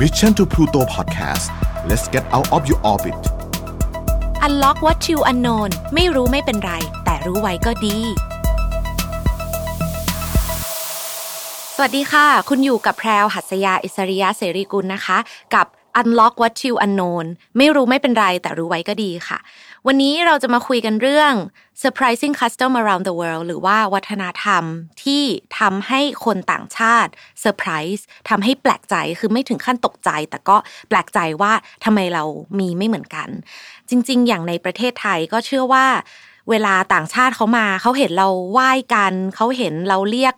Mission to Pluto Podcast let's get out of your orbit Unlock what you unknown ไม่รู้ไม่เป็นไร แต่รู้ไว้ก็ดี สวัสดีค่ะ คุณอยู่กับแพรวหัสยาอิสริยะเสรีกุลนะคะ กับ Unlock what you unknown ไม่รู้ไม่เป็นไรแต่รู้ไว้ก็ดีค่ะ วันนี้เราจะมาคุยกันเรื่อง surprising custom around the world หรือว่าวัฒนธรรมที่ทำให้คนต่างชาติเซอร์ไพรส์ทำให้แปลกใจคือไม่ถึงขั้นตกใจ แต่ก็แปลกใจว่าทำไมเรามีไม่เหมือนกัน จริง ๆ อย่างในประเทศไทยก็เชื่อว่า เวลาต่างชาติเขามาเขาเห็นเราไหว้กันเขาเห็นเราเรียก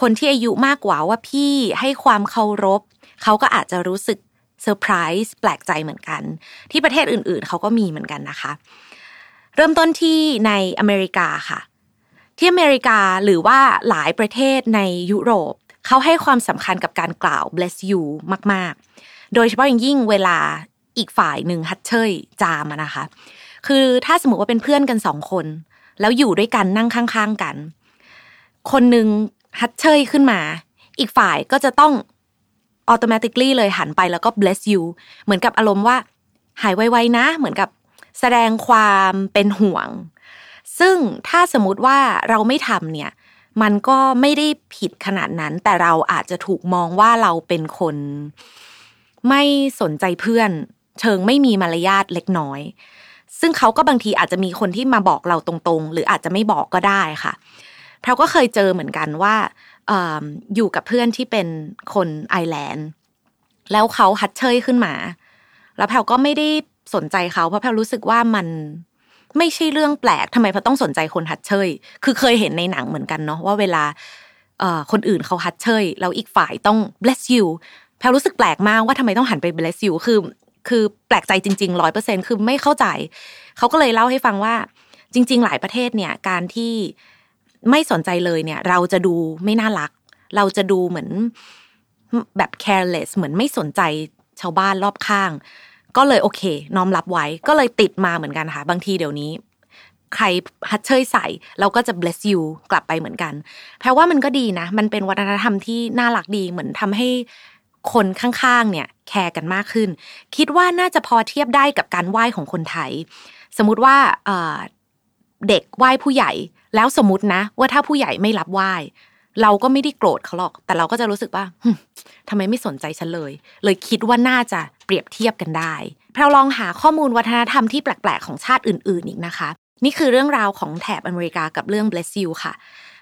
คนที่อายุมากกว่าว่าพี่ให้ความเคารพเขาก็อาจจะรู้สึก เซอร์ไพรส์แปลกใจเหมือนกัน ที่ประเทศอื่นๆ เขาก็มีเหมือนกันนะคะ เริ่มต้นที่ในอเมริกาค่ะ ที่อเมริกาหรือว่าหลายประเทศในยุโรป เขาให้ความสำคัญกับการกล่าว bless you มาก ๆ โดยเฉพาะอย่างยิ่งเวลาอีกฝ่ายหนึ่งฮัตเชยจามนะคะ คือถ้าสมมติว่าเป็นเพื่อนกันสองคน แล้วอยู่ด้วยกันนั่งข้าง ๆ กัน คนหนึ่งฮัตเชยขึ้นมา อีกฝ่ายก็จะต้อง automatically เลยหันไปแล้วก็ bless you เหมือนกับอารมณ์ว่า หายไวๆนะ เหมือนกับแสดงความเป็นห่วง ซึ่งถ้าสมมติว่าเราไม่ทำเนี่ย มันก็ไม่ได้ผิดขนาดนั้น แต่เราอาจจะถูกมองว่าเราเป็นคน ไม่สนใจเพื่อน เชิงไม่มีมารยาทเล็กน้อย ซึ่งเขาก็บางทีอาจจะมีคนที่มาบอกเราตรงๆ หรืออาจจะไม่บอกก็ได้ค่ะ เราก็เคยเจอเหมือนกันว่าอยู่กับเพื่อนที่เป็นคนไอแลนด์แล้วเขาฮัดเชยขึ้นมา แล้วแพลก็ไม่ได้สนใจเขาเพราะแพลรู้สึกว่ามันไม่ใช่เรื่องแปลกทำไมแพลต้องสนใจคนฮัดเชยคือเคยเห็นในหนังเหมือนกันเนาะว่าเวลาคนอื่นเขาฮัดเชยแล้วอีกฝ่ายต้อง bless you แพลรู้สึกแปลกมากว่าทำไมต้องหันไป bless you คือ คือแปลกใจจริงๆร้อยเปอร์เซ็นคือไม่เข้าใจ เขาก็เลยเล่าให้ฟังว่า จริง ๆ หลายประเทศเนี่ยการที่ ไม่สนใจเลยเนี่ย เราจะดูไม่น่ารัก เราจะดูเหมือนแบบ careless เหมือนไม่สนใจชาวบ้านรอบข้าง ก็เลยโอเค น้อมรับไว้ก็เลยติดมาเหมือนกันค่ะบางทีเดี๋ยวนี้ ใครฮัตเชยใส่เราก็จะ bless you กลับไปเหมือนกันแปลว่ามันก็ดีนะ มันเป็นวัฒนธรรมที่น่ารักดีเหมือนทำให้คนข้างๆ เนี่ยแคร์กันมากขึ้น คิดว่าน่าจะพอเทียบได้กับการไหว้ของคนไทย สมมุติว่าเด็กไหว้ผู้ใหญ่ แล้วสมมตินะ ว่าถ้าผู้ใหญ่ไม่รับไหว้เราก็ไม่ได้โกรธเขาหรอก แต่เราก็จะรู้สึกว่าทำไมไม่สนใจฉันเลย เลยคิดว่าน่าจะเปรียบเทียบกันได้เราลองหาข้อมูลวัฒนธรรมที่แปลกๆของชาติอื่น ๆ อีกนะคะ นี่คือเรื่องราวของแถบอเมริกากับเรื่อง bless you ค่ะ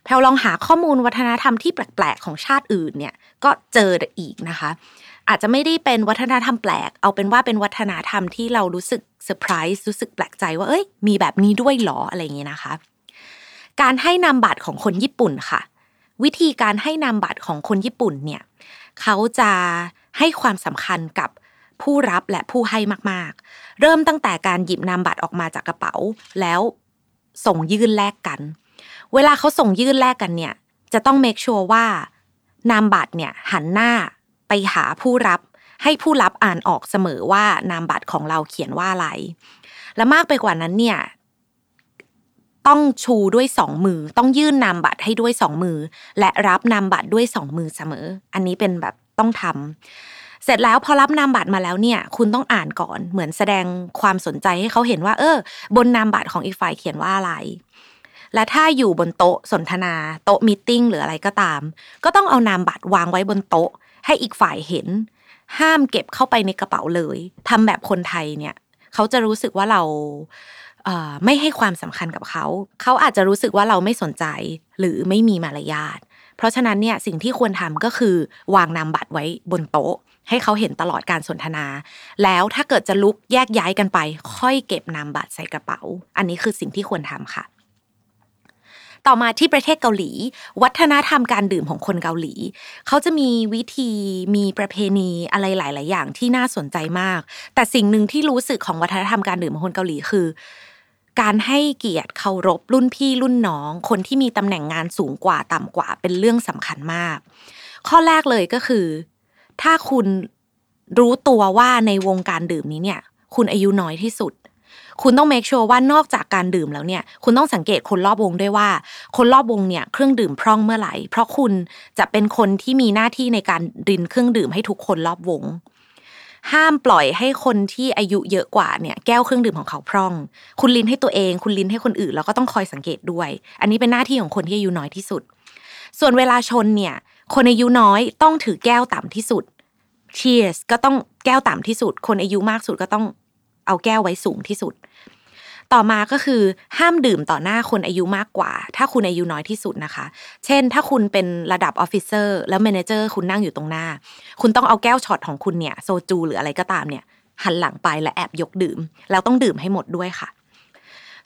แพลลองหาข้อมูลวัฒนธรรมที่แปลกๆของชาติอื่นเนี่ยก็เจออีกนะคะ อาจจะไม่ได้เป็นวัฒนธรรมแปลก เอาเป็นว่าเป็นวัฒนธรรมที่เรารู้สึกเซอร์ไพรส์รู้สึกแปลกใจว่าเอ้ยมีแบบนี้ด้วยหรออะไรอย่างเงี้ยนะคะ การให้นามบัตรของคนญี่ปุ่นค่ะ วิธีการให้นามบัตรของคนญี่ปุ่นเนี่ยเขาจะให้ความสำคัญกับผู้รับและผู้ให้มากๆ เริ่มตั้งแต่การหยิบนามบัตรออกมาจากกระเป๋า แล้วส่งยื่นแลกกัน เวลาเขาส่งยื่นแลกกันเนี่ย จะต้องเมคชัวร์ว่านามบัตรเนี่ยหันหน้าไปหาผู้รับ ให้ผู้รับอ่านออกเสมอว่านามบัตรของเราเขียนว่าอะไร และมากไปกว่านั้นเนี่ย ต้องชูด้วยสองมือ ต้องยื่นนามบัตรให้ด้วยสองมือ และรับนามบัตรด้วยสองมือเสมอ อันนี้เป็นแบบต้องทำเสร็จแล้วพอรับนามบัตรมาแล้วเนี่ย คุณต้องอ่านก่อนเหมือนแสดงความสนใจให้เขาเห็นว่า เออ บนนามบัตรของอีกฝ่ายเขียนว่าอะไร และถ้าอยู่บนโต๊ะสนทนา โต๊ะมิ팅หรืออะไรก็ตาม ก็ต้องเอานามบัตรวางไว้บนโต๊ะ ให้อีกฝ่ายเห็น ห้ามเก็บเข้าไปในกระเป๋าเลยทำแบบคนไทยเนี่ย เขาจะรู้สึกว่าเรา ไม่ให้ความสำคัญกับเขา เขาอาจจะรู้สึกว่าเราไม่สนใจหรือไม่มีมารยาท เพราะฉะนั้นเนี่ยสิ่งที่ควรทำก็คือวางนามบัตรไว้บนโต๊ะ ให้เขาเห็นตลอดการสนทนา แล้วถ้าเกิดจะลุกแยกย้ายกันไป ค่อยเก็บนามบัตรใส่กระเป๋า อันนี้คือสิ่งที่ควรทำค่ะต่อมาที่ประเทศเกาหลี วัฒนธรรมการดื่มของคนเกาหลี เขาจะมีวิธีมีประเพณีอะไรหลาย ๆ อย่างที่น่าสนใจมาก แต่สิ่งหนึ่งที่รู้สึกของวัฒนธรรมการดื่มของคนเกาหลีคือ การให้เกียรติเคารพรุ่นพี่รุ่นน้อง คนที่มีตำแหน่งงานสูงกว่าต่ำกว่าเป็นเรื่องสำคัญมาก ข้อแรกเลยก็คือ ถ้าคุณรู้ตัวว่าในวงการดื่มนี้เนี่ย คุณอายุน้อยที่สุด คุณต้องเมคชัวร์ว่านอกจากการดื่มแล้วเนี่ย คุณต้องสังเกตคนรอบวงด้วยว่า คนรอบวงเนี่ยเครื่องดื่มพร่องเมื่อไหร่ เพราะคุณจะเป็นคนที่มีหน้าที่ในการรินเครื่องดื่มให้ทุกคนรอบวง ห้ามปล่อยให้คนที่อายุเยอะกว่าเนี่ยแก้วเครื่องดื่มของเขาพร่อง คุณลิ้นให้ตัวเอง คุณลิ้นให้คนอื่นแล้วก็ต้องคอยสังเกตด้วย อันนี้เป็นหน้าที่ของคนที่อายุน้อยที่สุด ส่วนเวลาชนเนี่ย คนอายุน้อยต้องถือแก้วต่ำที่สุด cheers ก็ต้องแก้วต่ำที่สุด คนอายุมากสุดก็ต้องเอาแก้วไว้สูงที่สุด ต่อมาก็คือห้ามดื่มต่อหน้าคนอายุมากกว่า ถ้าคุณอายุน้อยที่สุดนะคะ เช่น ถ้าคุณเป็นระดับ officer แล้ว manager คุณนั่งอยู่ตรงหน้า คุณต้องเอาแก้วช็อตของคุณเนี่ยโซจูหรืออะไรก็ตามเนี่ยหันหลังไปและแอบยกดื่ม แล้วต้องดื่มให้หมดด้วยค่ะ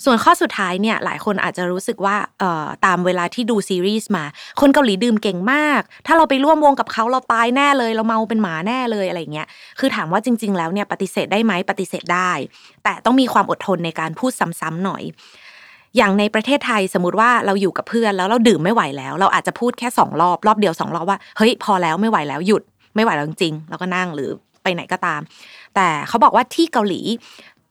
ส่วนข้อสุดท้ายเนี่ยหลายคนอาจจะรู้สึกว่าเอ่อตามเวลาที่ดูซีรีส์มา คนเกาหลีดื่มเก่งมาก ถ้าเราไปร่วมวงกับเขาเราตายแน่เลย เราเมาเป็นหมาแน่เลยอะไรเงี้ยคือถามว่าจริง ๆ แล้วเนี่ยปฏิเสธได้ไหมปฏิเสธได้ แต่ต้องมีความอดทนในการพูดซ้ำๆหน่อยอย่างในประเทศไทยสมมติว่าเราอยู่กับเพื่อนแล้วเราดื่มไม่ไหวแล้ว เราอาจจะพูดแค่สองรอบรอบเดียวสองรอบว่าเฮ้ยพอแล้วไม่ไหวแล้วหยุดไม่ไหวแล้วจริงๆแล้วก็นั่งหรือไปไหนก็ตาม แต่เขาบอกว่าที่เกาหลี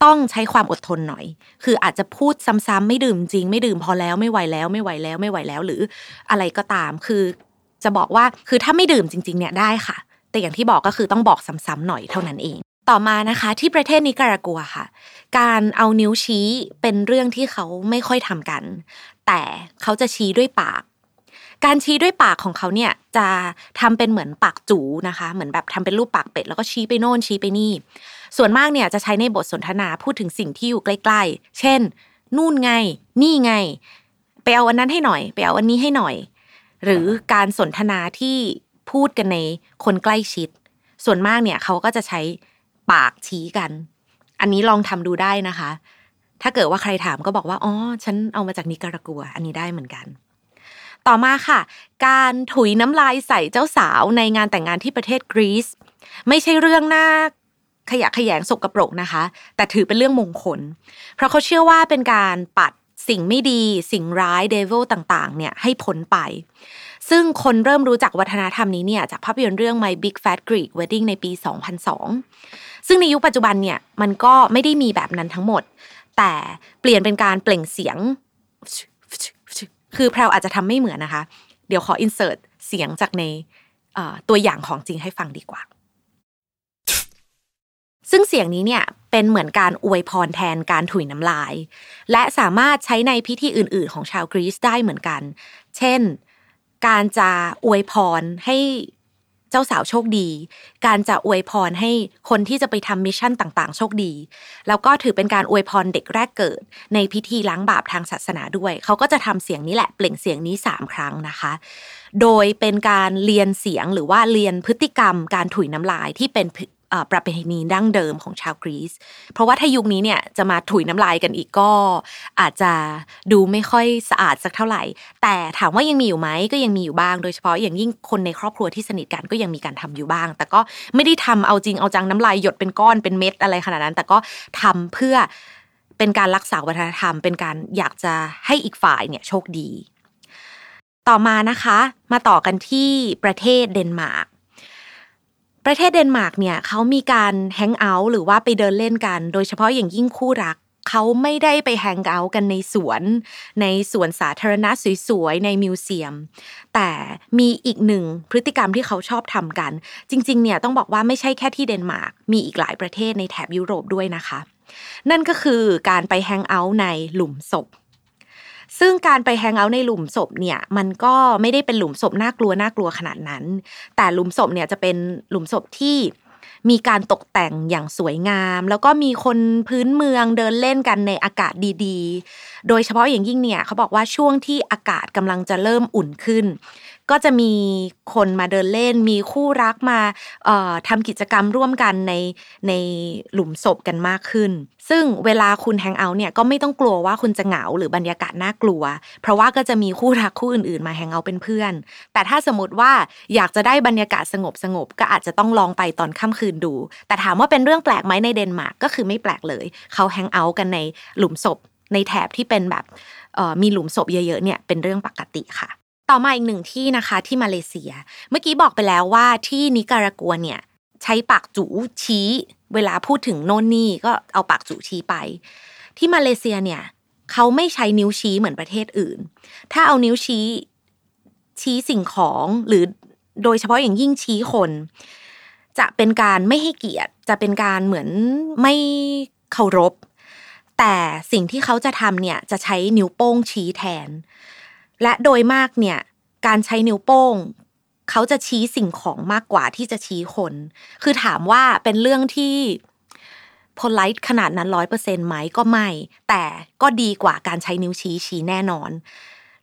ต้องใช้ความอดทนหน่อย คืออาจจะพูดซ้ำๆไม่ดื่มจริง ไม่ดื่มพอแล้วไม่ไหวแล้วไม่ไหวแล้วไม่ไหวแล้วหรืออะไรก็ตาม คือจะบอกว่าคือถ้าไม่ดื่มจริง ๆ เนี่ยได้ค่ะ แต่อย่างที่บอกก็คือต้องบอกซ้ำๆหน่อยเท่านั้นเอง ต่อมานะคะ ที่ประเทศนิการากัวค่ะ การเอานิ้วชี้เป็นเรื่องที่เขาไม่ค่อยทำกัน แต่เขาจะชี้ด้วยปากการชี้ด้วยปากของเขาเนี่ยจะทำเป็นเหมือนปากจูนะคะ เหมือนแบบทำเป็นรูปปากเป็ดแล้วก็ชี้ไปโน่นชี้ไปนี่ ส่วนมากเนี่ยจะใช้ในบทสนทนาพูดถึงสิ่งที่อยู่ใกล้ ๆ เช่น นู่นไง นี่ไง ไปเอาอันนั้นให้หน่อย ไปเอาอันนี้ให้หน่อย หรือการสนทนาที่พูดกันในคนใกล้ชิด ส่วนมากเนี่ยเขาก็จะใช้ปากชี้กัน อันนี้ลองทำดูได้นะคะ ถ้าเกิดว่าใครถามก็บอกว่า อ๋อ ฉันเอามาจากนิการากัว อันนี้ได้เหมือนกัน ต่อมาค่ะ การถุยน้ำลายใส่เจ้าสาวในงานแต่งงานที่ประเทศกรีซ ไม่ใช่เรื่องน่า ขยะแขยงสกรปรกนะคะ แต่ถือเป็นเรื่องมงคล เพราะเขาเชื่อว่าเป็นการปัดสิ่งไม่ดี สิ่งร้ายเดวิลต่างๆ เนี่ยให้พ้นไป ซึ่งคนเริ่มรู้จักวัฒนธรรมนี้เนี่ยจากภาพยนตร์เรื่อง My Big Fat Greek Wedding ในปี 2002 ซึ่งในยุคปัจจุบันเนี่ยมันก็ไม่ได้มีแบบนั้นทั้งหมด แต่เปลี่ยนเป็นการเปล่งเสียง คือแพรวอาจจะทำไม่เหมือนนะคะ เดี๋ยวขออินเสิร์ตเสียงจากในตัวอย่างของจริงให้ฟังดีกว่า ซึ่งเสียงนี้เนี่ยเป็นเหมือนการอวยพรแทนการถุยน้ำลาย และสามารถใช้ในพิธีอื่น ๆ ของชาวกรีซได้เหมือนกัน เช่น การจะอวยพรให้เจ้าสาวโชคดี การจะอวยพรให้คนที่จะไปทำมิชชั่นต่าง ๆ โชคดี แล้วก็ถือเป็นการอวยพรเด็กแรกเกิด ในพิธีล้างบาปทางศาสนาด้วย เขาก็จะทำเสียงนี้แหละเปล่งเสียงนี้สามครั้งนะคะ โดยเป็นการเรียนเสียงหรือว่าเรียนพฤติกรรม การถุยน้ำลายที่เป็น ประเพณีดั้งเดิมของชาวกรีซ เพราะว่าถ้ายุคนี้เนี่ยจะมาถุยน้ำลายกันอีกก็ อาจจะดูไม่ค่อยสะอาดสักเท่าไหร่ แต่ถามว่ายังมีอยู่ไหมก็ยังมีอยู่บ้าง โดยเฉพาะอย่างยิ่งคนในครอบครัวที่สนิทกันก็ยังมีการทำอยู่บ้าง แต่ก็ไม่ได้ทำเอาจริงเอาจังน้ำลายหยดเป็นก้อนเป็นเม็ดอะไรขนาดนั้น แต่ก็ทำเพื่อเป็นการรักษาวัฒนธรรม เป็นการอยากจะให้อีกฝ่ายเนี่ยโชคดี ต่อมานะคะ มาต่อกันที่ประเทศเดนมาร์ก ประเทศเดนมาร์กเนี่ยเขามีการ hang out หรือว่าไปเดินเล่นกัน โดยเฉพาะอย่างยิ่งคู่รักเขาไม่ได้ไป hang out กันในสวน ในสวนสาธารณะสวยๆใน museum แต่มีอีกหนึ่งพฤติกรรมที่เขาชอบทำกัน จริงๆเนี่ยต้องบอกว่าไม่ใช่แค่ที่เดนมาร์กมีอีกหลายประเทศในแถบยุโรปด้วยนะคะ นั่นก็คือการไป hang out ในหลุมศพ ซึ่งการไปแฮงเอาท์ในหลุมศพเนี่ย มันก็ไม่ได้เป็นหลุมศพน่ากลัวน่ากลัวขนาดนั้น แต่หลุมศพเนี่ยจะเป็นหลุมศพที่มีการตกแต่งอย่างสวยงาม แล้วก็มีคนพื้นเมืองเดินเล่นกันในอากาศดีๆ โดยเฉพาะอย่างยิ่งเนี่ยเขาบอกว่าช่วงที่อากาศกำลังจะเริ่มอุ่นขึ้น ก็จะมีคนมาเดินเล่น มีคู่รักมาทำกิจกรรมร่วมกันในในหลุมศพกันมากขึ้น ซึ่งเวลาคุณแฮงเอาท์เนี่ยก็ไม่ต้องกลัวว่าคุณจะเหงาหรือบรรยากาศน่ากลัว เพราะว่าก็จะมีคู่รักคู่อื่นๆ มาแฮงเอาท์เป็นเพื่อน แต่ถ้าสมมติว่าอยากจะได้บรรยากาศสงบสงบก็อาจจะต้องลองไปตอนค่ำคืนดู แต่ถามว่าเป็นเรื่องแปลกไหมในเดนมาร์กก็คือไม่แปลกเลยเขาแฮงเอาท์กันในหลุมศพในแถบที่เป็นแบบมีหลุมศพเยอะๆเนี่ยเป็นเรื่องปกติค่ะ ต่อมาอีกหนึ่งที่นะคะที่มาเลเซีย เมื่อกี้บอกไปแล้วว่าที่นิการากัวเนี่ยใช้ปากจูชี้ เวลาพูดถึงโน่นนี่ก็เอาปากจูชี้ไป ที่มาเลเซียเนี่ยเขาไม่ใช้นิ้วชี้เหมือนประเทศอื่น ถ้าเอานิ้วชี้ชี้สิ่งของหรือโดยเฉพาะอย่างยิ่งชี้คน จะเป็นการไม่ให้เกียรติ จะเป็นการเหมือนไม่เคารพ แต่สิ่งที่เขาจะทำเนี่ยจะใช้นิ้วโป้งชี้แทน และโดยมากเนี่ยการใช้นิ้วโป้งเขาจะชี้สิ่งของมากกว่าที่จะชี้คน คือถามว่าเป็นเรื่องที่ polite ขนาดนั้นร้อยเปอร์เซ็นต์ไหมก็ไม่ แต่ก็ดีกว่าการใช้นิ้วชี้ชี้แน่นอน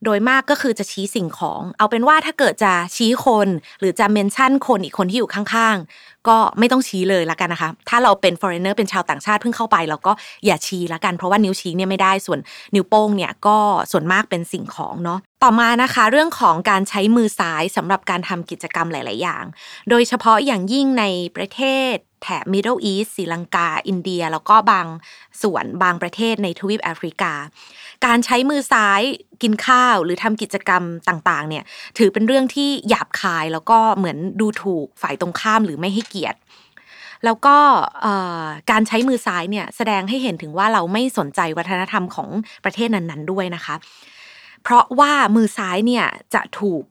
โดยมากก็คือจะชี้สิ่งของ เอาเป็นว่าถ้าเกิดจะชี้คน หรือจะเมนชั่นคนอีกคนที่อยู่ข้างๆ ก็ไม่ต้องชี้เลยละกันนะคะ ถ้าเราเป็น foreigner เป็นชาวต่างชาติเพิ่งเข้าไปเราก็อย่าชี้ละกัน เพราะว่านิ้วชี้เนี่ยไม่ได้ส่วนนิ้วโป้งเนี่ยก็ส่วนมากเป็นสิ่งของเนาะต่อมานะคะเรื่องของการใช้มือซ้ายสำหรับการทำกิจกรรมหลาย ๆ อย่าง โดยเฉพาะอย่างยิ่งในประเทศแถบ Middle East ศรีลังกา อินเดีย แล้วก็บางส่วนบางประเทศในทวีปแอฟริกา การใช้มือซ้ายกินข้าวหรือทำกิจกรรมต่างๆ เนี่ย ถือเป็นเรื่องที่หยาบคายแล้วก็เหมือนดูถูกฝ่ายตรงข้ามหรือไม่ให้เกียรติ แล้วก็การใช้มือซ้ายเนี่ยแสดงให้เห็นถึงว่าเราไม่สนใจวัฒนธรรมของประเทศนั้นๆด้วยนะคะ เพราะว่ามือซ้ายเนี่ยจะถูก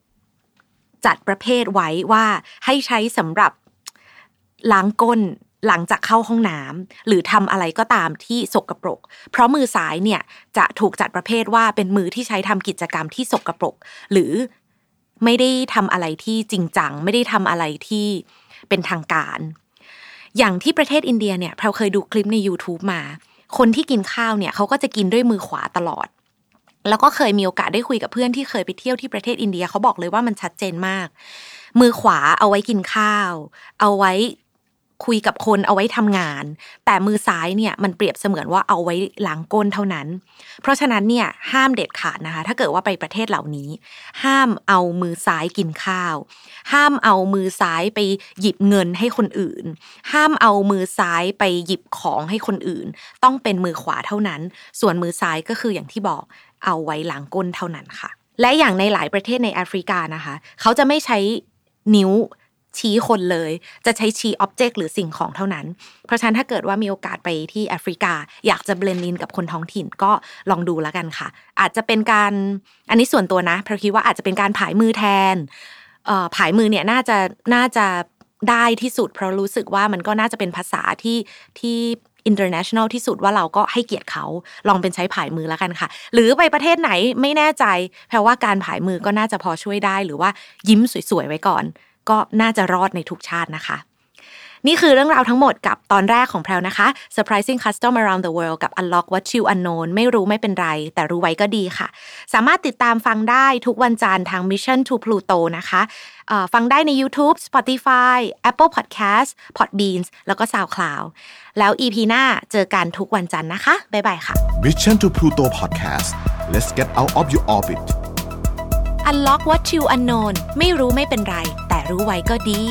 จัดประเภทไว้ว่าให้ใช้สำหรับล้างก้น หลังจากเข้าห้องน้ำหรือทำอะไรก็ตามที่สกรปรก เพราะมือซ้ายเนี่ยจะถูกจัดประเภทว่าเป็นมือที่ใช้ทำกิจกรรมที่สกรปรก หรือไม่ได้ทำอะไรที่จริงจัง ไม่ได้ทำอะไรที่เป็นทางการ อย่างที่ประเทศอินเดียเนี่ยเราเคยดูคลิปใน YouTube มา คนที่กินข้าวเนี่ยเขาก็จะกินด้วยมือขวาตลอด แล้วก็เคยมีโอกาสได้คุยกับเพื่อนที่เคยไปเที่ยวที่ประเทศอินเดียเขาบอกเลยว่ามันชัดเจนมาก มือขวาเอาไว้กินข้าว เอาไว้ คุยกับคนเอาไว้ทำงาน แต่มือซ้ายเนี่ยมันเปรียบเสมือนว่าเอาไว้ล้างก้นเท่านั้น เพราะฉะนั้นเนี่ยห้ามเด็ดขาดนะคะ ถ้าเกิดว่าไปประเทศเหล่านี้ ห้ามเอามือซ้ายกินข้าว ห้ามเอามือซ้ายไปหยิบเงินให้คนอื่น ห้ามเอามือซ้ายไปหยิบของให้คนอื่น ต้องเป็นมือขวาเท่านั้น ส่วนมือซ้ายก็คืออย่างที่บอกเอาไว้ล้างก้นเท่านั้นค่ะ และอย่างในหลายประเทศในแอฟริกานะคะ เขาจะไม่ใช้นิ้ว ชี้คนเลย จะใช้ชี้อ็อบเจกต์หรือสิ่งของเท่านั้น เพราะฉะนั้นถ้าเกิดว่ามีโอกาสไปที่แอฟริกา อยากจะเบลนดินกับคนท้องถิ่นก็ลองดูแล้วกันค่ะ อาจจะเป็นการอันนี้ส่วนตัวนะเพราะคิดว่าอาจจะเป็นการผายมือแทนผายมือเนี่ยน่าจะน่าจะได้ที่สุด เพราะรู้สึกว่ามันก็น่าจะเป็นภาษาที่ที่ international ที่สุดว่าเราก็ให้เกียรติเขาลองเป็นใช้ผายมือแล้วกันค่ะ หรือไปประเทศไหนไม่แน่ใจ แปลว่าการผายมือก็น่าจะพอช่วยได้หรือว่ายิ้มสวยๆไว้ก่อน ก็น่าจะรอดในทุกชาตินะคะ นี่คือเรื่องราวทั้งหมดกับตอนแรกของแพรวนะคะ Surprising Custom Around the World กับ Unlock What You Unknown ไม่รู้ไม่เป็นไร แต่รู้ไว้ก็ดีค่ะ สามารถติดตามฟังได้ทุกวันจันทร์ทาง Mission to Pluto นะคะฟังได้ใน YouTube Spotify Apple Podcast Podbeans แล้วก็ SoundCloud แล้ว EP หน้าเจอกันทุกวันจันทร์นะคะ บ๊ายบายค่ะ Mission to Pluto Podcast let's get out of your orbit Unlock What You Unknown ไม่รู้ไม่เป็นไรแต่ รู้ไว้ก็ดี